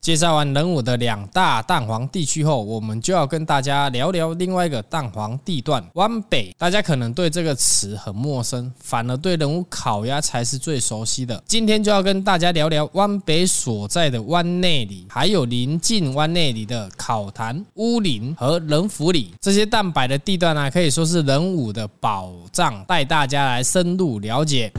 介绍完仁武的两大蛋黄地区后，我们就要跟大家聊聊另外一个蛋黄地段——湾北。大家可能对这个词很陌生，反而对仁武烤鸭才是最熟悉的。今天就要跟大家聊聊湾北所在的湾内里，还有临近湾内里的考潭、乌林和仁福里这些蛋白的地段呢，可以说是仁武的宝藏，带大家来深入了解。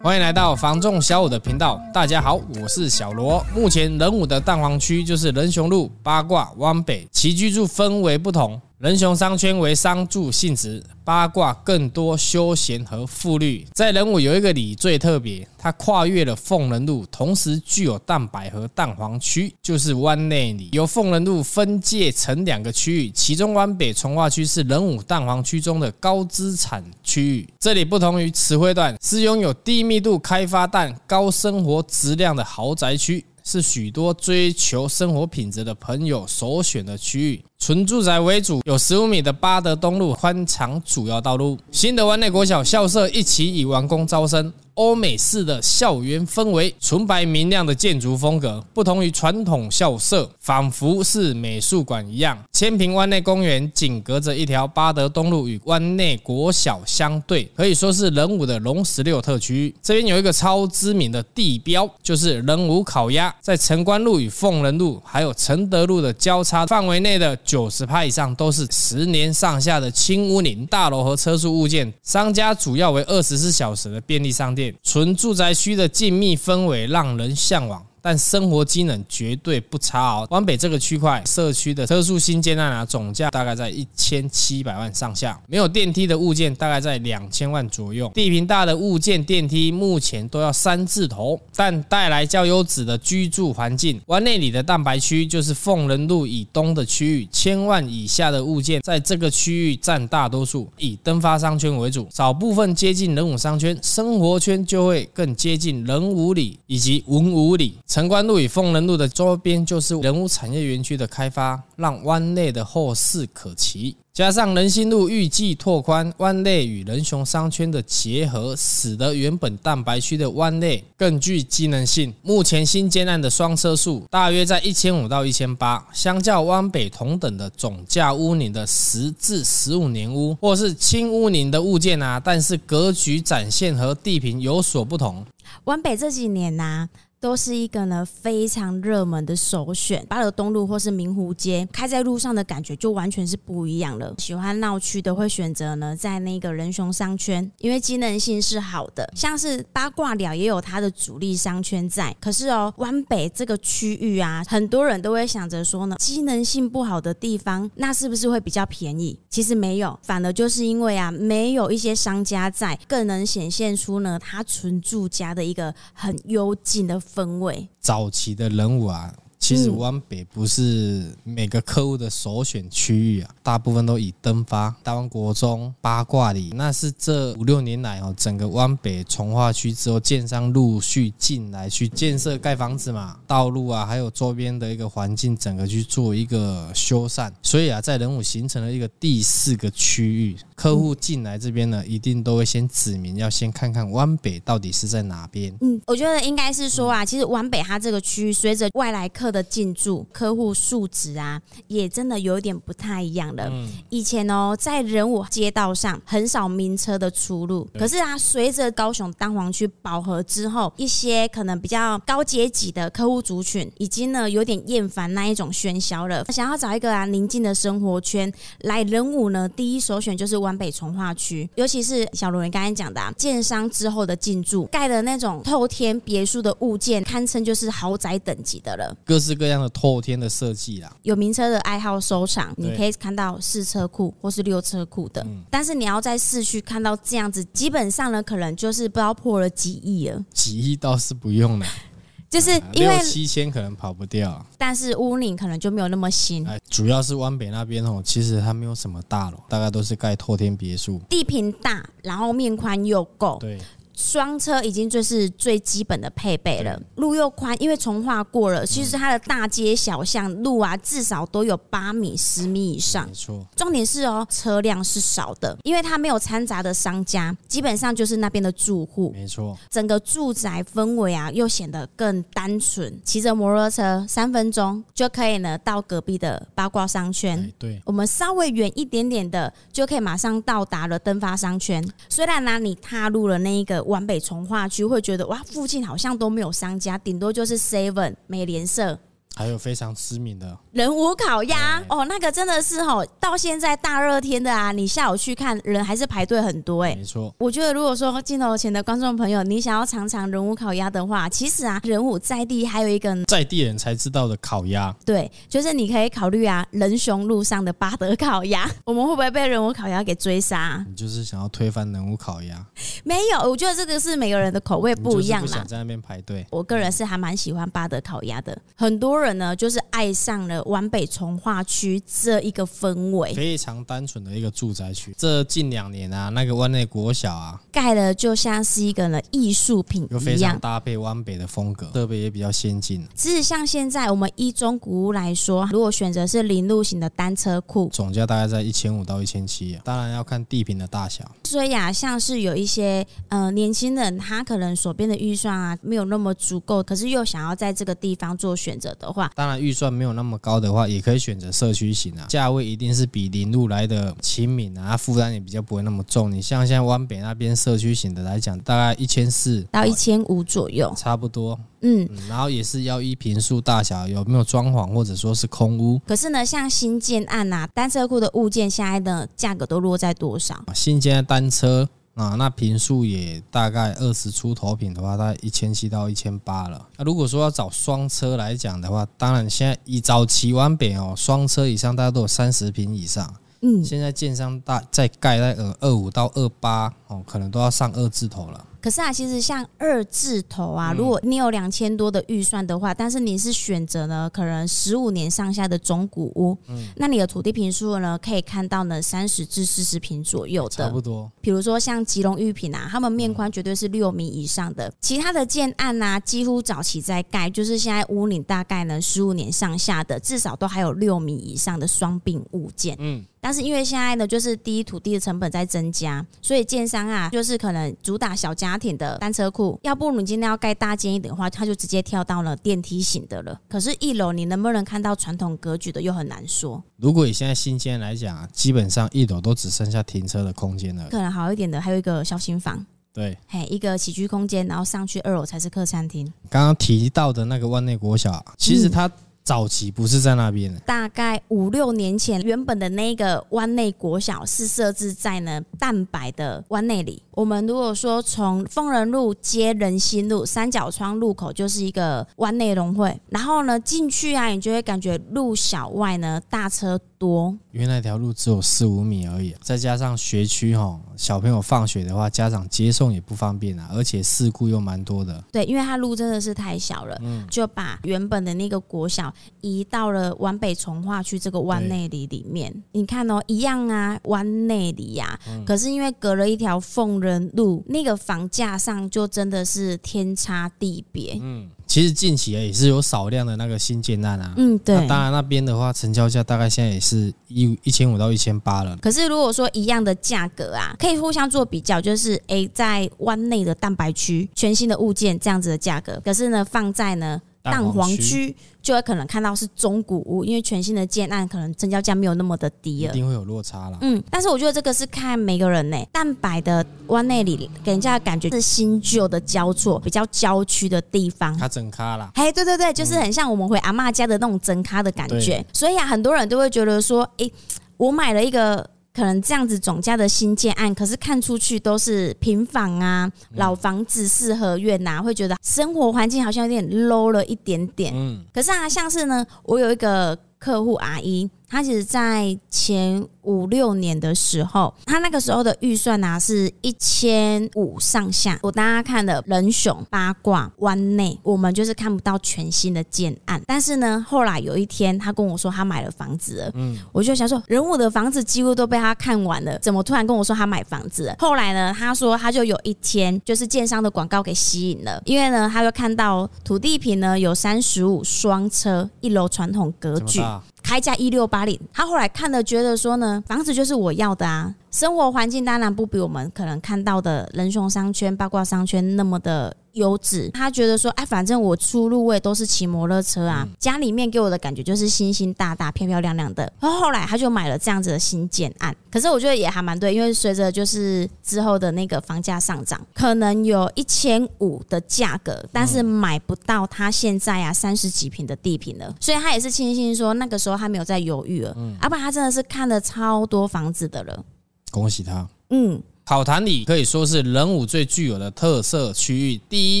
欢迎来到房仲小五的频道，大家好，我是小罗。目前人五的蛋黄区就是仁雄路、八卦、湾北，其居住氛围不同。仁雄商圈为商住性质，八卦更多休闲和富裕。在仁武有一个里最特别，它跨越了凤仁路，同时具有蛋白和蛋黄区，就是湾内里。由凤仁路分界成两个区域，其中湾北重划区是仁武蛋黄区中的高资产区域。这里不同于慈惠段，是拥有低密度开发但高生活质量的豪宅区。是许多追求生活品质的朋友首选的区域，纯住宅为主，有十五米的巴德东路宽敞主要道路。新德湾内国小校舍一期已完工招生。欧美式的校园氛围，纯白明亮的建筑风格，不同于传统校舍，仿佛是美术馆一样。千坪湾内公园紧隔着一条巴德东路，与湾内国小相对，可以说是仁武的龙十六特区。这边有一个超知名的地标，就是仁武烤鸭，在城关路与凤仁路还有承德路的交叉范围内的九十趴以上都是十年上下的轻屋龄大楼和车速物件，商家主要为二十四小时的便利商店。纯住宅区的静谧氛围让人向往。但生活机能绝对不差哦。湾北这个区块社区的车速新建案啊，总价大概在一千七百万上下，没有电梯的物件大概在两千万左右。地平大的物件电梯目前都要三字头，但带来较优质的居住环境。湾内里的蛋白区就是凤仁路以东的区域，千万以下的物件在这个区域占大多数，以登发商圈为主，少部分接近人武商圈，生活圈就会更接近人武里以及文武里。城关路与凤仁路的周边就是人物产业园区的开发，让湾内的后市可期。加上仁新路预计拓宽，湾内与仁雄商圈的结合，使得原本蛋白区的湾内更具机能性。目前新建案的双车数大约在一千五到一千八，相较湾北同等的总价屋龄的十至十五年屋，或是轻屋龄的物件啊，但是格局展现和地坪有所不同。湾北这几年呐、啊。都是一个呢非常热门的首选，八德东路或是明湖街，开在路上的感觉就完全是不一样了。喜欢闹区的会选择呢在那个人雄商圈，因为机能性是好的。像是八卦寮也有它的主力商圈在，可是哦湾北这个区域啊，很多人都会想着说呢，机能性不好的地方，那是不是会比较便宜？其实没有，反而就是因为啊没有一些商家在，更能显现出呢它纯住家的一个很幽静的分位，早期的人物啊。其实湾北不是每个客户的首选区域啊，大部分都以登发、大湾国中、八卦里，那是这五六年来哦，整个湾北从化区之后，建商陆续进来去建设盖房子嘛，道路啊，还有周边的一个环境，整个去做一个修缮，所以啊，在人武形成了一个第四个区域，客户进来这边呢，一定都会先指明要先看看湾北到底是在哪边。嗯，我觉得应该是说啊，其实湾北它这个区域随着外来客的进驻，客户素质啊，也真的有点不太一样了。以前哦，在人武街道上很少名车的出入，可是啊，随着高雄蛋黄区饱和之后，一些可能比较高阶级的客户族群，已经呢有点厌烦那一种喧嚣了，想要找一个啊宁静的生活圈。来人武呢，第一首选就是湾北从化区，尤其是小罗你刚才讲的啊，建商之后的进驻，盖的那种透天别墅的物件，堪称就是豪宅等级的了。各式各样的透天的设计啦，有名车的爱好收藏，你可以看到四车库或是六车库的。但是你要在市区看到这样子，基本上呢，可能就是不知道破了几亿了。几亿倒是不用了，就是因为七千可能跑不掉。但是屋龄可能就没有那么新。哎，主要是湾北那边哦，其实它没有什么大楼，大概都是盖透天别墅，地坪大，然后面宽又够。对。双车已经就是最基本的配备了，路又宽，因为从化过了，其实它的大街小巷路啊，至少都有八米、十米以上。没错，重点是哦，车辆是少的，因为它没有掺杂的商家，基本上就是那边的住户。没错，整个住宅氛围啊，又显得更单纯。骑着摩托车三分钟就可以呢到隔壁的八卦商圈。对，我们稍微远一点点的就可以马上到达了登发商圈。虽然呢、啊，你踏入了那一个。皖北从化区会觉得哇，附近好像都没有商家，顶多就是 Seven 美联社。还有非常知名的人武烤鸭哦，那个真的是哦，到现在大热天的啊，你下午去看人还是排队很多哎。没错，我觉得如果说镜头前的观众朋友，你想要尝尝人武烤鸭的话，其实啊，人武在地还有一个在地人才知道的烤鸭，对，就是你可以考虑啊，仁雄路上的巴德烤鸭，我们会不会被人武烤鸭给追杀？你就是想要推翻人武烤鸭？没有，我觉得这个是每个人的口味不一样啦。不想在那边排队，我个人是还蛮喜欢巴德烤鸭的，很多人。呢，就是爱上了湾北从化区这一个氛围，非常单纯的一个住宅区。这近两年啊，那个湾内国小啊，盖的就像是一个呢艺术品一样，非常搭配湾北的风格，设备也比较先进。其实像现在我们一中古屋来说，如果选择是零路型的单车库，总价大概在一千五到一千七啊，当然要看地坪的大小。所以啊，像是有一些呃年轻人，他可能手边的预算啊没有那么足够，可是又想要在这个地方做选择的话。当然预算没有那么高的话，也可以选择社区型啊，价位一定是比林路来的亲民啊，负担也比较不会那么重。你像现在湾北那边社区型的来讲，大概一千四到一千五左右，差不多。嗯，嗯，然后也是要依坪数大小，有没有装潢或者说是空屋。可是呢，像新建案啊，单车库的物件现在的价格都落在多少？新建单车。啊，那坪数也大概二十出头坪的话，大概一千七到一千八了。那如果说要找双车来讲的话，当然现在以早期湾北哦，双车以上大家都有三十坪以上。嗯，现在建商大在盖在呃二五到二八哦，可能都要上二字头了。可是啊，其实像二字头啊，如果你有两千多的预算的话，但是你是选择呢，可能十五年上下的中古屋，嗯，那你的土地坪数呢，可以看到呢三十至四十坪左右的，差不多。比如说像吉隆玉品啊，他们面宽绝对是六米以上的，其他的建案啊，几乎早期在盖，就是现在屋龄大概呢十五年上下的，至少都还有六米以上的双并物件，嗯。但是因为现在呢，就是第一土地的成本在增加，所以建商啊，就是可能主打小家庭的单车库，要不你今天要盖大间一点的话，他就直接跳到了电梯型的了。可是，一楼你能不能看到传统格局的，又很难说。如果以现在新建来讲啊，基本上一楼都只剩下停车的空间了。可能好一点的，还有一个小型房，对，嘿，一个起居空间，然后上去二楼才是客餐厅。刚刚提到的那个万内国小，其实它、嗯。早期不是在那边，大概五六年前，原本的那个湾内国小是设置在呢蛋白的湾内里。我们如果说从丰仁路接仁心路三角窗路口，就是一个湾内融汇，然后呢进去啊，你就会感觉路小外呢大车多，因为那条路只有四五米而已，再加上学区哈，小朋友放学的话，家长接送也不方便啊，而且事故又蛮多的。对，因为它路真的是太小了，嗯，就把原本的那个国小移到了湾北从化区这个湾内里里面。你看哦，一样啊，湾内里呀，可是因为隔了一条凤仁路，那个房价上就真的是天差地别。嗯。其实近期也是有少量的那个新建案啊，嗯，对。那当然那边的话，成交价大概现在也是一一千五到一千八了。可是如果说一样的价格啊，可以互相做比较，就是诶，在湾内的蛋白区，全新的物件这样子的价格，可是呢，放在呢。蛋黄区就会可能看到是中古屋，因为全新的建案可能成交价没有那么的低了，一定会有落差了。嗯，但是我觉得这个是看每个人呢。蛋白的湾内里给人家的感觉是新旧的交错，比较郊区的地方。它整咖啦，嘿，对对对，就是很像我们回阿嬷家的那种整咖的感觉。所以啊，很多人都会觉得说，诶，我买了一个。可能这样子总价的新建案，可是看出去都是平房啊、老房子、四合院呐，会觉得生活环境好像有点 low 了一点点。嗯，可是啊，像是呢，我有一个客户阿姨，他其实在前五六年的时候，他那个时候的预算呢、啊、是一千五上下。我大家看的人熊、八卦、湾内，我们就是看不到全新的建案。但是呢，后来有一天他跟我说他买了房子了，嗯，我就想说人物的房子几乎都被他看完了，怎么突然跟我说他买房子了？后来呢，他说他就有一天就是建商的广告给吸引了，因为呢，他就看到土地坪呢有三十五双车，一楼传统格局。开价一六八零，他后来看了，觉得说呢，房子就是我要的啊。生活环境当然不比我们可能看到的人熊商圈、八卦商圈那么的优质。他觉得说，哎，反正我出入位都是骑摩托车啊，家里面给我的感觉就是星星大大、漂漂亮亮的。然后后来他就买了这样子的新建案。可是我觉得也还蛮对，因为随着就是之后的那个房价上涨，可能有一千五的价格，但是买不到他现在啊三十几平的地平了。所以他也是庆幸说，那个时候他没有再犹豫了，嗯，要不然他真的是看了超多房子的了。恭喜他。嗯。草潭里可以说是仁武最具有的特色区域。第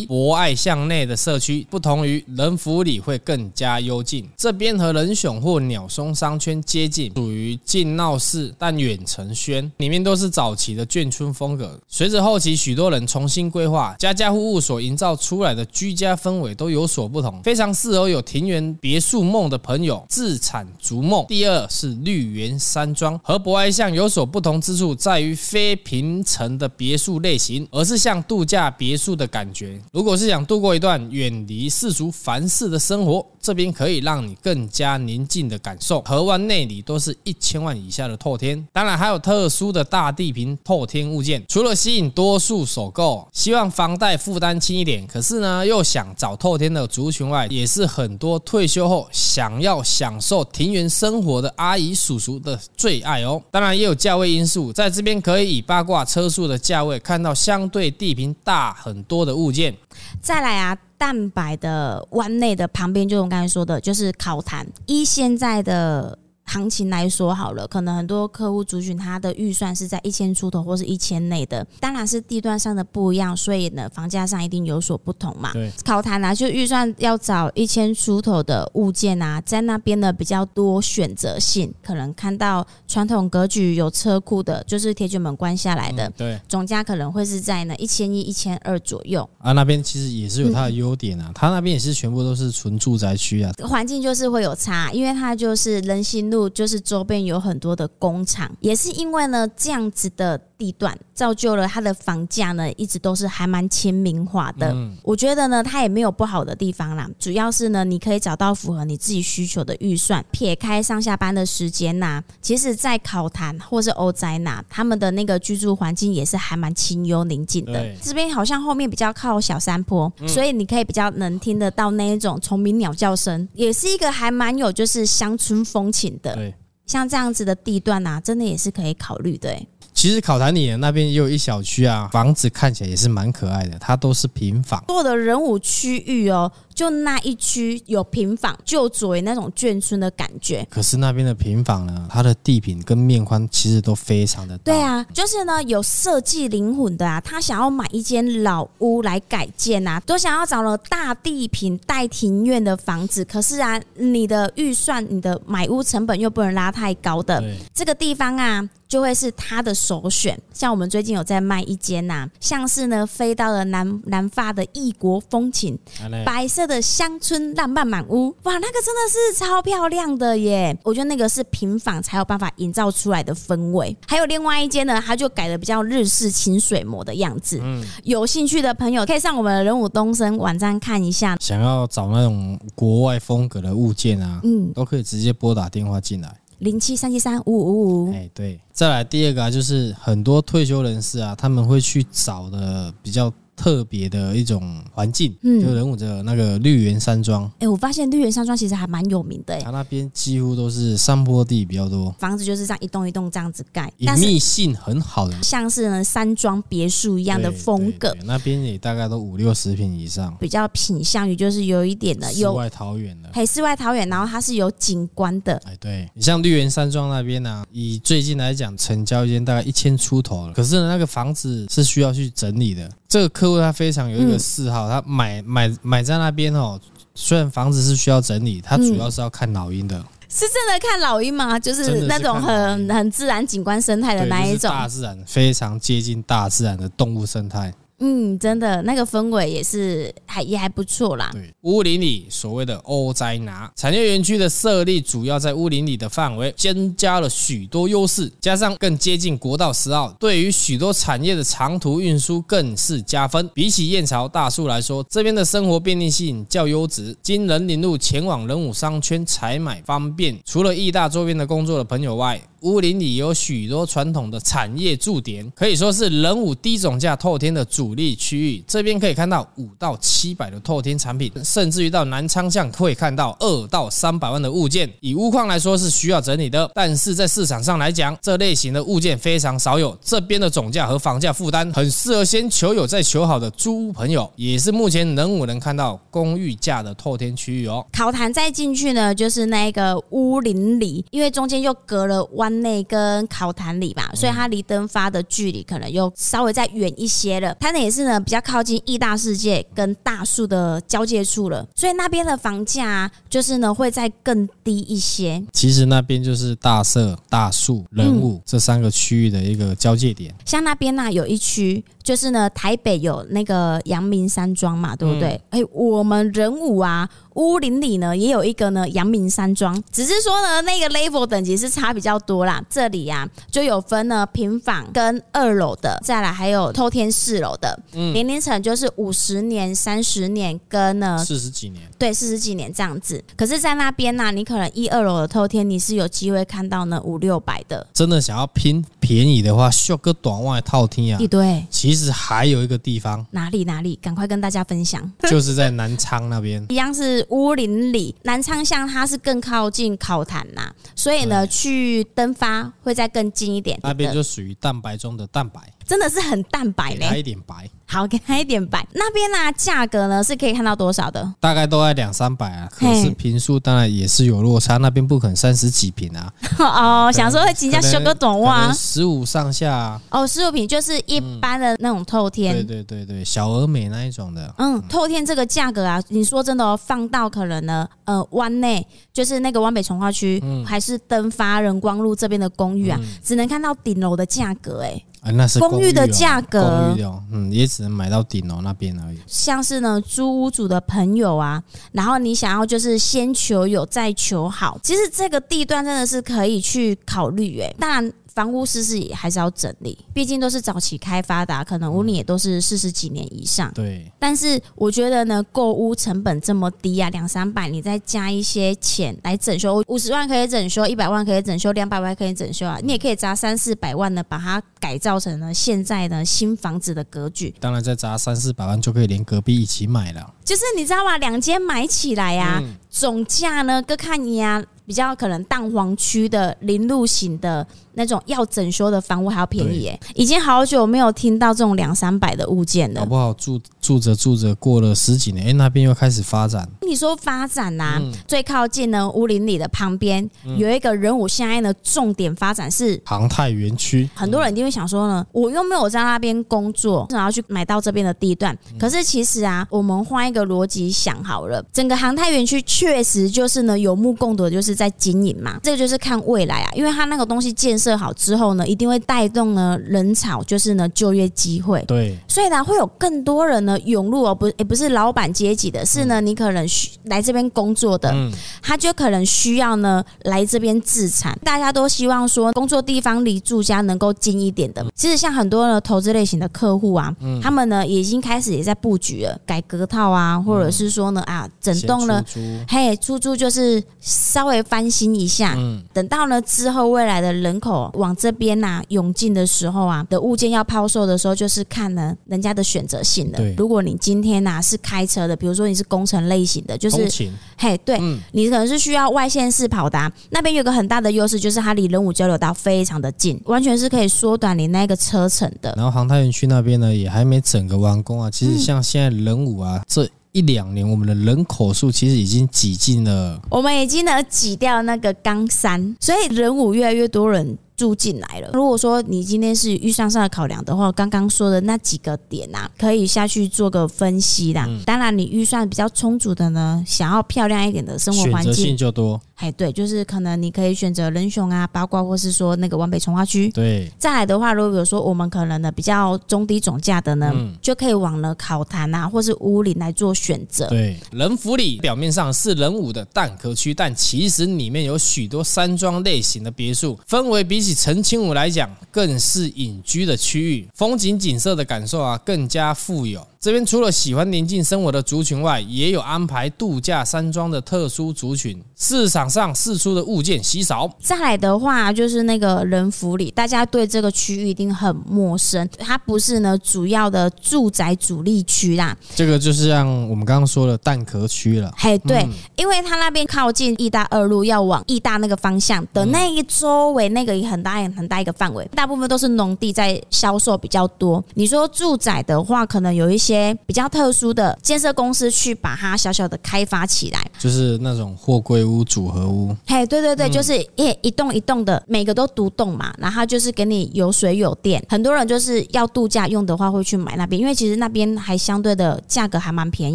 一，博爱巷内的社区不同于仁福里会更加幽静。这边和仁雄或鸟松商圈接近，属于近闹市但远承轩，里面都是早期的眷村风格。随着后期许多人重新规划，家家户户所营造出来的居家氛围都有所不同，非常适合有庭园别墅梦的朋友自产逐梦。第二是绿园山庄，和博爱巷有所不同之处在于非平。平层的别墅类型，而是像度假别墅的感觉。如果是想度过一段远离世俗凡事的生活，这边可以让你更加宁静的感受。河湾内里都是一千万以下的透天，当然还有特殊的大地坪透天物件。除了吸引多数首购，希望房贷负担轻一点，可是呢又想找透天的族群外，也是很多退休后想要享受庭园生活的阿姨叔叔的最爱哦。当然也有价位因素，在这边可以以八卦。车速的价位，看到相对地平大很多的物件。再来啊，蛋白的湾内的旁边，就我刚才说的，就是烤坛。依现在的。行情来说好了，可能很多客户族群他的预算是在一千出头或是一千内的，当然是地段上的不一样，所以呢，房价上一定有所不同嘛。对，考谈啊，就预算要找一千出头的物件啊，在那边呢比较多选择性，可能看到传统格局有车库的，就是铁卷门关下来的，对，总价可能会是在呢一千一、一千二左右啊。那边其实也是有它的优点啊，它那边也是全部都是纯住宅区啊，环境就是会有差，因为它就是人行路。就是周边有很多的工厂，也是因为呢这样子的地段，造就了它的房价呢一直都是还蛮亲民化的。嗯，我觉得呢它也没有不好的地方啦，主要是呢你可以找到符合你自己需求的预算。撇开上下班的时间呐，其实在考坛或是欧宅呐，他们的那个居住环境也是还蛮清幽宁静的。这边好像后面比较靠小山坡，所以你可以比较能听得到那一种虫鸣鸟叫声，也是一个还蛮有就是乡村风情的。像这样子的地段啊，真的也是可以考虑的。其实考坛里那边也有一小区啊，房子看起来也是蛮可爱的，它都是平房。做的人武区域哦。就那一区有平房，就作为那种眷村的感觉。可是那边的平房呢，它的地坪跟面宽其实都非常的大。对啊，就是呢有设计灵魂的啊，他想要买一间老屋来改建啊，都想要找了大地坪带庭院的房子。可是啊，你的预算、你的买屋成本又不能拉太高的，这个地方啊，就会是他的首选。像我们最近有在卖一间呐、啊，像是呢飞到了南南法的异国风情，白色。的乡村浪漫满屋，哇，那个真的是超漂亮的耶！我觉得那个是平房才有办法营造出来的氛围。还有另外一间呢，它就改的比较日式清水模的样子。嗯，有兴趣的朋友可以上我们的仁武东升网站看一下。想要找那种国外风格的物件啊，嗯，都可以直接拨打电话进来，零七三七三五五五五。哎，对，再来第二个啊，就是很多退休人士啊，他们会去找的比较。特别的一种环境，嗯，就仁武的那个绿园山庄。哎，我发现绿园山庄其实还蛮有名的，哎，它那边几乎都是山坡地比较多，房子就是这样一栋一栋这样子盖，隐秘性很好的，像是呢山庄别墅一样的风格。那边也大概都五六十平以上，比较偏向于就是有一点的有世外桃源的，嘿，世外桃源，然后它是有景观的。哎，对你像绿园山庄那边呢，啊，以最近来讲，成交一间大概一千出头了，可是呢那个房子是需要去整理的。这个客户他非常有一个嗜好，他买买买在那边哦。虽然房子是需要整理，他主要是要看老鹰的。是真的看老鹰吗？就是那种很很自然景观生态的那一种，大自然非常接近大自然的动物生态。嗯，真的那个氛围也是还也还不错啦。对，乌林里所谓的欧摘拿产业园区的设立，主要在乌林里的范围增加了许多优势，加上更接近国道十号，对于许多产业的长途运输更是加分。比起燕巢大树来说，这边的生活便利性较优质。经人林路前往仁武商圈采买方便，除了义大周边的工作的朋友外，乌林里有许多传统的产业驻点，可以说是人武低总价透天的主力区域。这边可以看到五到七百的透天产品，甚至于到南昌巷可以看到二到三百万的物件。以屋况来说是需要整理的，但是在市场上来讲，这类型的物件非常少有。这边的总价和房价负担很适合先求有再求好的租屋朋友，也是目前人武能看到公寓价的透天区域哦。考坛再进去呢，就是那个乌林里，因为中间又隔了弯。内跟考坛里吧，所以它离登发的距离可能又稍微再远一些了。它那也是呢，比较靠近义大世界跟大树的交界处了，所以那边的房价就是呢会再更低一些。其实那边就是大社、大树、人武这三个区域的一个交界点。像那边呢有一区，就是呢台北有那个阳明山庄嘛，对不对？哎，我们人武啊。乌林里呢也有一个呢阳明山庄，只是说呢那个 level 等级是差比较多啦。这里呀、啊、就有分呢平房跟二楼的，再来还有透天四楼的，嗯，年龄层就是五十年、三十年跟呢四十几年，对，四十几年这样子。可是，在那边呢、啊，你可能一二楼的透天你是有机会看到呢五六百的。真的想要拼便宜的话，秀个短外套天啊。一堆。其实还有一个地方，哪里哪里，赶快跟大家分享，就是在南昌那边，一样是。乌林里南昌巷，它是更靠近考坛呐，所以呢，去登发会再更近一点。那边就属于蛋白中的蛋白，真的是很蛋白嘞，给它一点白。好，给他一点白。那边呢、啊，价格呢是可以看到多少的？大概都在两三百啊。可是平数当然也是有落差，那边不可能三十几平啊。哦，想说会人家修个短袜，十五上下、啊。哦，十五平就是一般的那种透天。对对对对，小而美那一种的。嗯，透天这个价格啊，你说真的哦，放到可能呢，呃，湾内就是那个湾北从化区，嗯、还是登发仁光路这边的公寓啊，嗯、只能看到顶楼的价格哎、欸。啊，那是公寓的价格，公寓的，嗯，也只能买到顶楼那边而已。像是呢，租屋主的朋友啊，然后你想要就是先求有再求好，其实这个地段真的是可以去考虑诶。当然。房屋是是也还是要整理，毕竟都是早期开发的，可能屋龄也都是四十几年以上。对。但是我觉得呢，购屋成本这么低啊，两三百，你再加一些钱来整修，五十万可以整修，一百万可以整修，两百万可以整修啊，你也可以砸三四百万的把它改造成了现在的新房子的格局。当然，再砸三四百万就可以连隔壁一起买了。就是你知道吗？两间买起来呀、啊，嗯、总价呢，各看你呀、啊。比较可能蛋黄区的临路型的那种要整修的房屋还要便宜耶，已经好久没有听到这种两三百的物件了。好不好住住着住着过了十几年，哎，那边又开始发展。你说发展呐，最靠近呢乌林里的旁边有一个人武现在的重点发展是航太园区。很多人一定会想说呢，我又没有在那边工作，想要去买到这边的地段。可是其实啊，我们换一个逻辑想好了，整个航太园区确实就是呢有目共睹，就是。在经营嘛，这个就是看未来啊，因为它那个东西建设好之后呢，一定会带动呢人潮，就是呢就业机会。对，所以呢会有更多人呢涌入哦，不也不是老板阶级的，是呢你可能需来这边工作的，他就可能需要呢来这边自产。大家都希望说工作地方离住家能够近一点的。其实像很多呢投资类型的客户啊，他们呢已经开始也在布局了，改革套啊，或者是说呢啊整栋呢，嘿出租就是稍微。翻新一下，嗯，等到呢之后未来的人口往这边呐涌进的时候啊，的物件要抛售的时候，就是看呢人家的选择性的。对，如果你今天呐是开车的，比如说你是工程类型的，就是嘿，对，嗯，你可能是需要外线式跑的，那边有个很大的优势，就是它离人武交流道非常的近，完全是可以缩短你那个车程的。然后航太园区那边呢也还没整个完工啊，其实像现在人武啊这。一两年，我们的人口数其实已经挤进了，我们已经能挤掉那个冈山，所以人武越来越多人住进来了。如果说你今天是预算上的考量的话，刚刚说的那几个点啊，可以下去做个分析啦。当然，你预算比较充足的呢，想要漂亮一点的生活环境，性就多。哎，对，就是可能你可以选择人雄啊、八卦，或是说那个湾北重划区。对，再来的话，如果说我们可能呢比较中低总价的呢，嗯、就可以往了考坛啊，或是乌林来做选择。对，仁福里表面上是仁武的蛋壳区，但其实里面有许多山庄类型的别墅，氛围比起澄清湖来讲，更是隐居的区域，风景景色的感受啊，更加富有。这边除了喜欢宁静生活的族群外，也有安排度假山庄的特殊族群。市场上释出的物件稀少。再来的话，就是那个人福里，大家对这个区域一定很陌生。它不是呢主要的住宅主力区啦。这个就是像我们刚刚说的蛋壳区了。嘿，对，嗯、因为它那边靠近义大二路，要往义大那个方向的那一周围，那个也很大很大一个范围，大部分都是农地在销售比较多。你说住宅的话，可能有一些。些比较特殊的建设公司去把它小小的开发起来，就是那种货柜屋、组合屋。嘿，对对对，就是一一栋一栋的，每个都独栋嘛，然后就是给你有水有电。很多人就是要度假用的话，会去买那边，因为其实那边还相对的价格还蛮便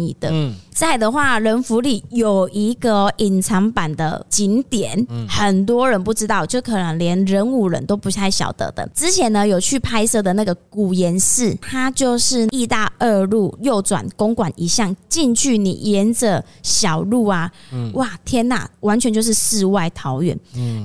宜的。嗯。在的话，仁福里有一个隐藏版的景点，嗯很多人不知道，就可能连人五人都不太晓得的。之前呢，有去拍摄的那个古岩寺，它就是义大二路右转公馆一巷进去，你沿着小路啊，哇，天呐，完全就是世外桃源。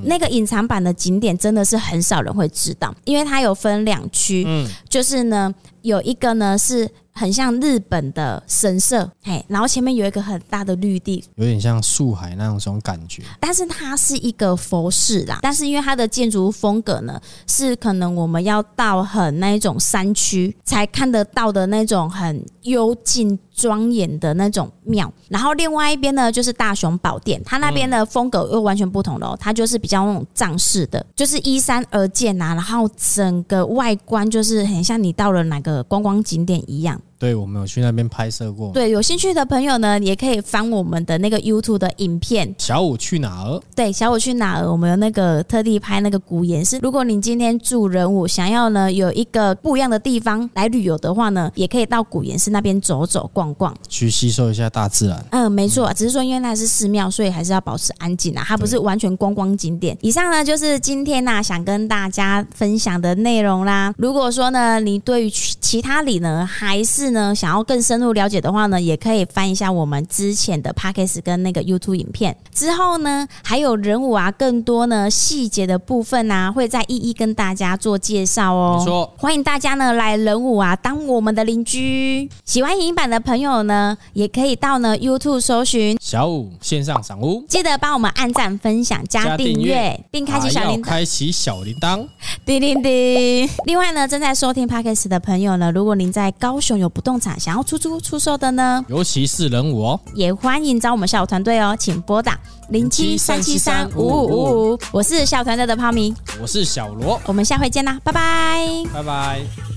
那个隐藏版的景点真的是很少人会知道，因为它有分两区，就是呢，有一个呢是。很像日本的神社，嘿，然后前面有一个很大的绿地，有点像树海那种感觉。但是它是一个佛寺啦，但是因为它的建筑风格呢，是可能我们要到很那种山区才看得到的那种很幽静庄严的那种庙。然后另外一边呢，就是大雄宝殿，它那边的风格又完全不同了，它就是比较那种藏式的，就是依山而建呐、啊，然后整个外观就是很像你到了哪个观光景点一样。对，我们有去那边拍摄过。对，有兴趣的朋友呢，也可以翻我们的那个 YouTube 的影片。小五去哪儿？对，小五去哪儿？我们有那个特地拍那个古岩寺。如果你今天住仁武，想要呢有一个不一样的地方来旅游的话呢，也可以到古岩寺那边走走逛逛，去吸收一下大自然。嗯，没错，只是说因为那是寺庙，所以还是要保持安静啊，它不是完全观光景点。以上呢就是今天呢、啊、想跟大家分享的内容啦。如果说呢你对于其他里呢还是呢想要更深入了解的话呢，也可以翻一下我们之前的 Podcast 跟那个 YouTube 影片。之后呢，还有人物啊，更多呢细节的部分啊，会再一一跟大家做介绍哦。没错，欢迎大家呢来人物啊，当我们的邻居。喜欢影音版的朋友呢，也可以到呢 YouTube 搜寻小五线上赏屋，记得帮我们按赞、分享、加订阅，并开启小铃铛，开启小铃铛，叮叮叮。另外呢，正在收听 Podcast 的朋友呢，如果您在高雄有不动产，想要出租出售的呢，尤其是人物哦，也欢迎找我们校友团队哦，请拨打零七三七三五五五。五。我是校友团队的泡米，我是小罗，我们下回见啦，拜拜，拜拜。